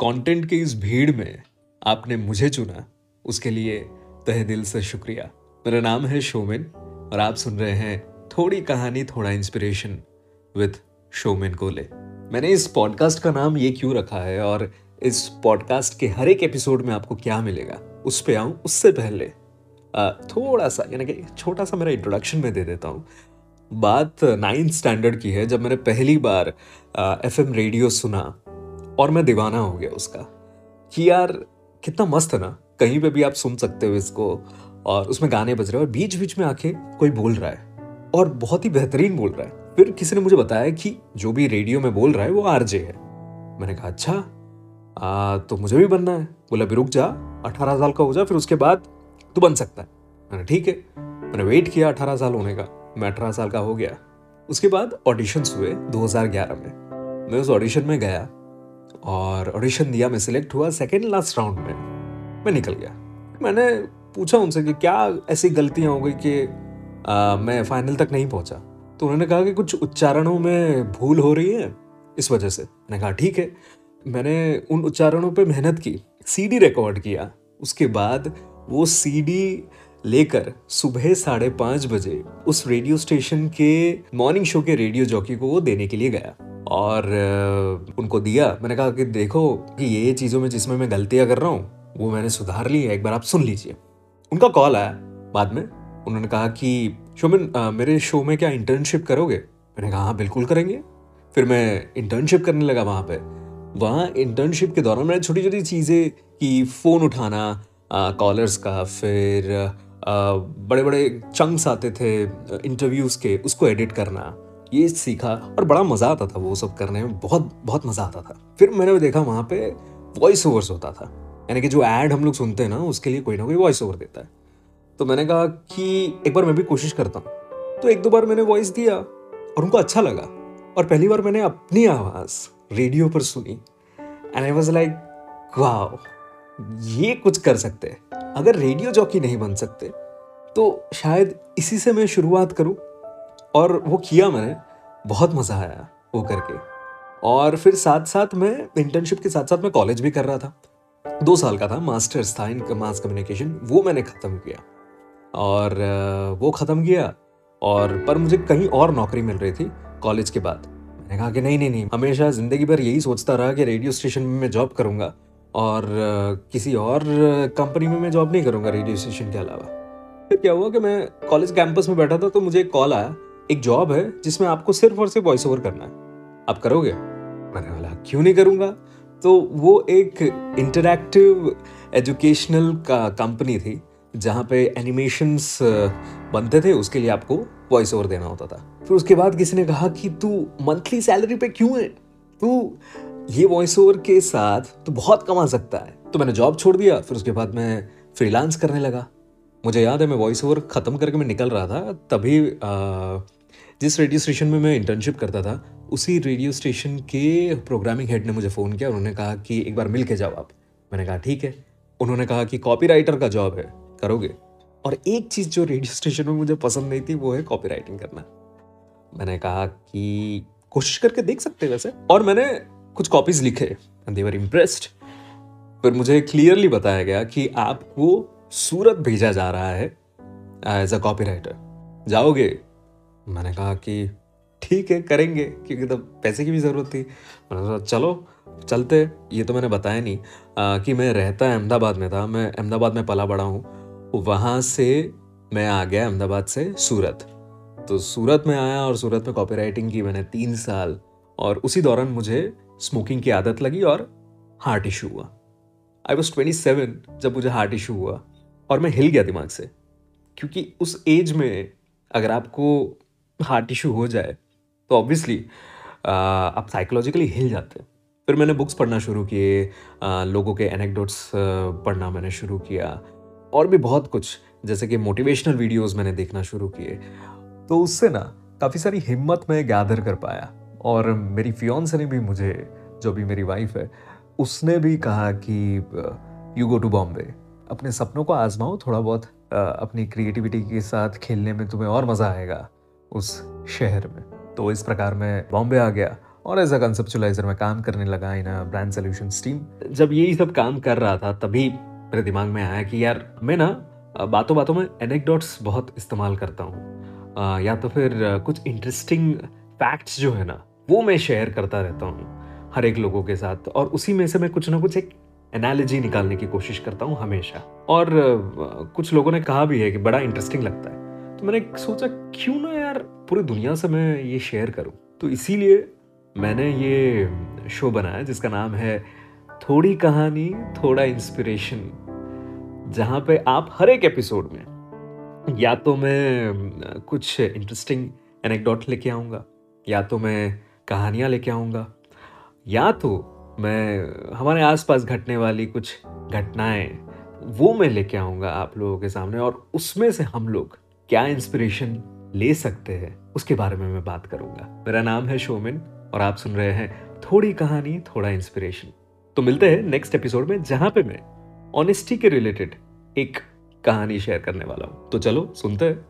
Content की इस भीड़ में आपने मुझे चुना, उसके लिए तहे दिल से शुक्रिया। मेरा नाम है शोमिन और आप सुन रहे हैं थोड़ी कहानी, थोड़ा इंस्पिरेशन विद शोमिन कोले। मैंने इस पॉडकास्ट का नाम ये क्यों रखा है और इस पॉडकास्ट के हर एक एपिसोड में आपको क्या मिलेगा, उस पे आऊँ। उससे पहले थोड़ा सा यानी कि छोटा सा मेरा इंट्रोडक्शन में दे देता हूँ। बात नाइन्थ स्टैंडर्ड की है, जब मैंने पहली बार एफ़ एम रेडियो सुना और मैं दीवाना हो गया उसका। कि यार कितना मस्त है ना। कहीं पे भी आप सुन सकते हो इसको और उसमें गाने बज रहे हैं और बीच बीच में आके कोई बोल रहा है और बहुत ही बेहतरीन बोल रहा है। फिर किसी ने मुझे बताया कि जो भी रेडियो में बोल रहा है वो आरजे है। मैंने कहा अच्छा आ, तो मुझे भी बनना है। बोला भी रुक जा अठारह साल का हो जा फिर उसके बाद तू बन सकता है। मैंने ठीक है। मैंने वेट किया अठारह साल होने का। मैं अठारह साल का हो गया। उसके बाद ऑडिशन हुए 2011 में। मैं उस ऑडिशन में गया। और ऑडिशन दिया मैं सिलेक्ट हुआ सेकेंड लास्ट राउंड में। मैं निकल गया। मैंने पूछा उनसे कि क्या ऐसी गलतियाँ हो गई कि आ, मैं फाइनल तक नहीं पहुँचा? तो उन्होंने कहा कि कुछ उच्चारणों में भूल हो रही है। इस वजह से। मैंने कहा ठीक है। मैंने उन उच्चारणों पे मेहनत की सीडी रिकॉर्ड किया। उसके बाद वो सीडी लेकर सुबह साढ़े पाँच बजे उस रेडियो स्टेशन के मॉर्निंग शो के रेडियो जॉकी को वो देने के लिए गया। और उनको दिया। मैंने कहा कि देखो कि ये चीज़ों में जिसमें मैं गलतियाँ कर रहा हूँ, वो मैंने सुधार ली है, एक बार आप सुन लीजिए। उनका कॉल आया बाद में। उन्होंने कहा कि शोमिन मेरे शो में क्या इंटर्नशिप करोगे? मैंने कहा हाँ बिल्कुल करेंगे। फिर मैं इंटर्नशिप करने लगा वहाँ पे। वहाँ इंटर्नशिप के दौरान मैंने छोटी छोटी चीज़ें कि फ़ोन उठाना कॉलर्स का, फिर बड़े बड़े चंक्स आते थे इंटरव्यूज़ के, उसको एडिट करना, ये सीखा और बड़ा मज़ा आता था वो सब करने में, बहुत बहुत मज़ा आता था। फिर मैंने देखा वहाँ पे वॉइस ओवर्स होता था, यानी कि जो एड हम लोग सुनते हैं ना, उसके लिए कोई ना कोई वॉइस ओवर देता है। तो मैंने कहा कि एक बार मैं भी कोशिश करता हूँ। तो एक दो बार मैंने वॉइस दिया और उनको अच्छा लगा और पहली बार मैंने अपनी आवाज़ रेडियो पर सुनी। एंड आई वॉज़ लाइक वाह ये कुछ कर सकते हैं। अगर रेडियो जॉकी नहीं बन सकते तो शायद इसी से मैं शुरुआत करूँ। और वो किया मैंने, बहुत मज़ा आया वो करके। और फिर साथ साथ मैं इंटर्नशिप के साथ साथ मैं कॉलेज भी कर रहा था। दो साल का था मास्टर्स था इन मास कम्युनिकेशन वो मैंने ख़त्म किया। और वो ख़त्म किया, और पर मुझे कहीं और नौकरी मिल रही थी कॉलेज के बाद। मैंने कहा कि नहीं नहीं नहीं, हमेशा ज़िंदगी भर यही सोचता रहा कि रेडियो स्टेशन में मैं जॉब करूँगा। और किसी और कंपनी में मैं जॉब नहीं करूँगा रेडियो स्टेशन के अलावा। फिर क्या हुआ कि मैं कॉलेज कैंपस में बैठा था तो मुझे एक कॉल आया, एक जॉब है, जिसमें आपको सिर्फ़ और सिर्फ़ वॉइस ओवर करना है। आप करोगे? मैंने बोला, क्यों नहीं करूँगा? तो वो एक इंटरैक्टिव एजुकेशनल का कंपनी थी, जहाँ पे एनिमेशंस बनते थे, उसके लिए आपको वॉइस ओवर देना होता था। फिर उसके बाद किसी ने कहा कि, तू मंथली सैलरी पे क्यों है? तू ये वॉइस ओवर के साथ तो बहुत कमा सकता है। तो मैंने जॉब छोड़ दिया फिर उसके बाद मैं फ्रीलांस करने लगा। मुझे याद है मैं वॉइस ओवर ख़त्म करके मैं निकल रहा था तभी आ, जिस रेडियो स्टेशन में मैं इंटर्नशिप करता था उसी रेडियो स्टेशन के प्रोग्रामिंग हेड ने मुझे फ़ोन किया उन्होंने कहा कि एक बार मिल के जाओ आप। मैंने कहा ठीक है। उन्होंने कहा कि कॉपी राइटर का जॉब है करोगे? और एक चीज़ जो रेडियो स्टेशन में मुझे पसंद नहीं थी वो है कॉपी करना। मैंने कहा कि कोशिश करके देख सकते वैसे। और मैंने कुछ कॉपीज लिखे एंड दे वर इम्प्रेस्ड फिर मुझे क्लियरली बताया गया कि आपको सूरत भेजा जा रहा है एज अ कॉपी राइटर जाओगे? मैंने कहा कि ठीक है करेंगे क्योंकि तब पैसे की भी ज़रूरत थी। मैंने कहा चलो चलते. ये तो मैंने बताया नहीं आ, कि मैं रहता अहमदाबाद में था। मैं अहमदाबाद में पला बड़ा हूँ। वहाँ से मैं आ गया अहमदाबाद से सूरत। तो सूरत में आया और सूरत में कॉपी राइटिंग की मैंने तीन साल और उसी दौरान मुझे स्मोकिंग की आदत लगी और हार्ट इशू हुआ। आई वॉज़ ट्वेंटी सेवन जब मुझे हार्ट इशू हुआ और मैं हिल गया दिमाग से। क्योंकि उस एज में अगर आपको हार्ट इशू हो जाए तो ऑब्वियसली आप साइकोलॉजिकली हिल जाते। हैं फिर मैंने बुक्स पढ़ना शुरू किए लोगों के एनेक्डोट्स पढ़ना मैंने शुरू किया। और भी बहुत कुछ, जैसे कि मोटिवेशनल वीडियोस मैंने देखना शुरू किए। तो उससे ना, काफ़ी सारी हिम्मत मैं गैदर कर पाया। और मेरी फियोन्स ने भी मुझे, जो भी मेरी वाइफ है, उसने भी कहा कि यू गो टू बॉम्बे अपने सपनों को आजमाओ थोड़ा बहुत अपनी क्रिएटिविटी के साथ खेलने में तुम्हें और मज़ा आएगा उस शहर में। तो इस प्रकार मैं बॉम्बे आ गया और एज अ कंसेप्चुलाइजर में काम करने लगा इन ब्रांड सोल्यूशन टीम जब यही सब काम कर रहा था, तभी मेरे दिमाग में आया कि यार, मैं ना बातों बातों में एनेक्डोट्स बहुत इस्तेमाल करता हूँ। या तो फिर कुछ इंटरेस्टिंग फैक्ट्स जो है ना वो मैं शेयर करता रहता हूँ हर एक लोगों के साथ और उसी में से मैं कुछ ना कुछ एक एनालॉजी निकालने की कोशिश करता हूँ हमेशा। और कुछ लोगों ने कहा भी है कि बड़ा इंटरेस्टिंग लगता है। तो मैंने सोचा, क्यों ना यार पूरी दुनिया से मैं ये शेयर करूँ? तो इसीलिए मैंने ये शो बनाया जिसका नाम है थोड़ी कहानी, थोड़ा इंस्पिरेशन जहाँ पे आप हर एक एपिसोड में या तो मैं कुछ इंटरेस्टिंग एनेक्डोट लेके आऊँगा, या तो मैं कहानियाँ लेके आऊँगा। या तो मैं, हमारे आसपास घटने वाली कुछ घटनाएँ, वो मैं लेके आऊँगा आप लोगों के सामने और उसमें से हम लोग क्या इंस्पिरेशन ले सकते हैं, उसके बारे में मैं बात करूँगा। मेरा नाम है शोमिन और आप सुन रहे हैं थोड़ी कहानी, थोड़ा इंस्पिरेशन तो मिलते हैं नेक्स्ट एपिसोड में, जहाँ पे मैं ऑनेस्टी के रिलेटेड एक कहानी शेयर करने वाला हूँ। तो चलो, सुनते हैं।